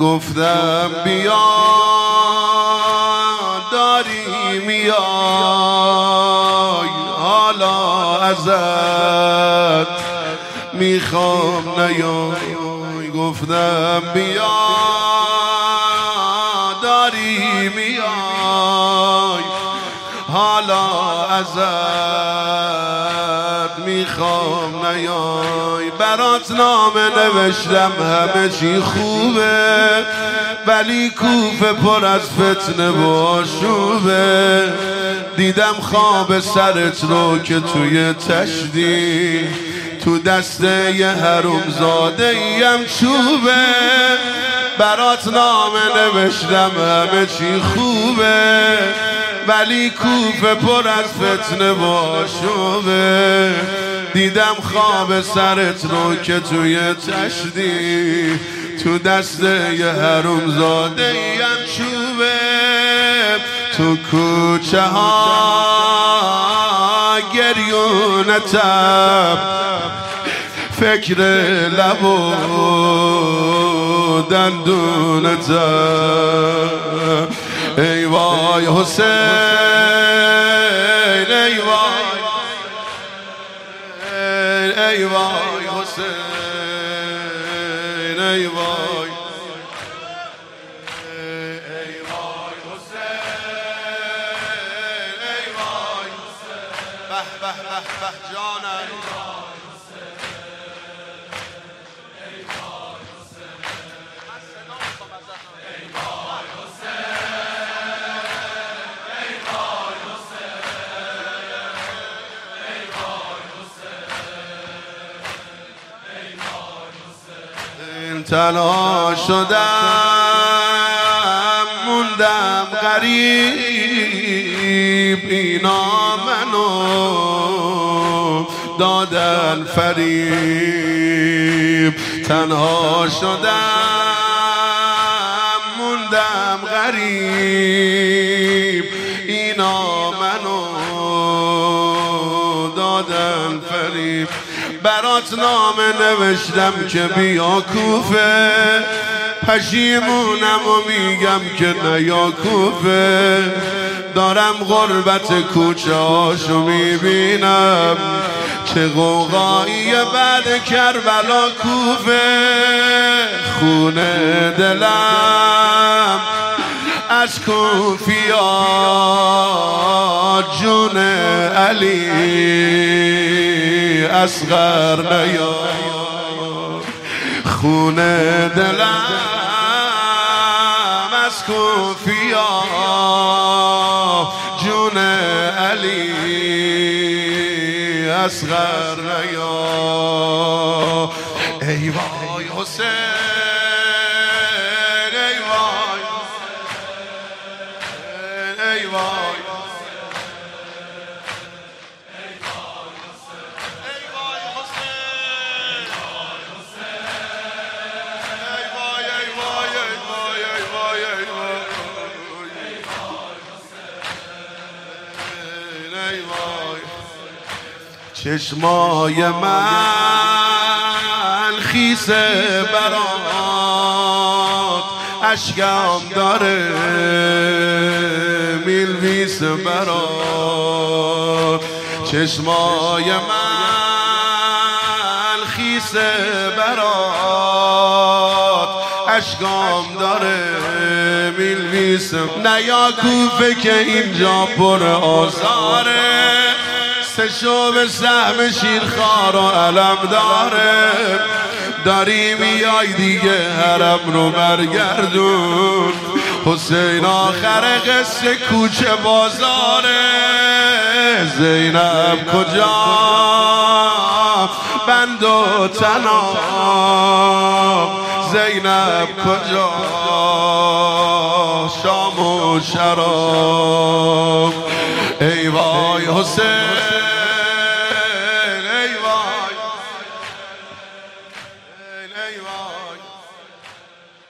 گفتم بیا داری میای. حالا ازت می‌خوام نیای. گفتم بیا داری میای. حالا ازت می‌خوام نیای. برات نامه نوشتم همه چی خوبه. ولی کوفه پر از فتنه و آشوبه. دیدم خواب سرت رو که توی تشدی تو دسته یه حروم زاده ایم چوبه. برات نامه نوشتم همه چی خوبه. ولی کوفه پر از فتنه و آشوبه. دیدم خواب سرت رو که توی تشدی تو دست یه حروم زاده ایم چوبه تو کوچه ها گریونتم. فکر لب و دندونتم. ای وای حسین ای وای. ای وای حسین ای وای. به به به به جانم. تنها شدم موندم غریب اینا منو دادن فریب تنها شدم موندم غریب اینا منو دادن فریب برات نامه نوشتم که بیا کوفه. پشیمونم و میگم که نیا کوفه. دارم غربت کوچه هاشو می‌بینم. چه قوقایی بعد کربلا کوفه. خونه دلم از کوفیا. جون علی. اصغر نیا. خونه دلم از کوفیا. جون علی اصغر نیا. ای وای حسین ای وای. ای وای. چشمای من خیسه برات. اشکم داره. میلویس برات. چشمای من خیسه برات. اشکام داره. میلویسم نیا کوفه که اینجا پر آزاره. سه شب سهم شیرخوار و علم داره. داری میای دیگه حرم رو برگردون. حسین آخر قصه کوچه بازاره. زینب کجا؟ بند و تنام زینب کجا؟ شام و شراب. ای وای حسین.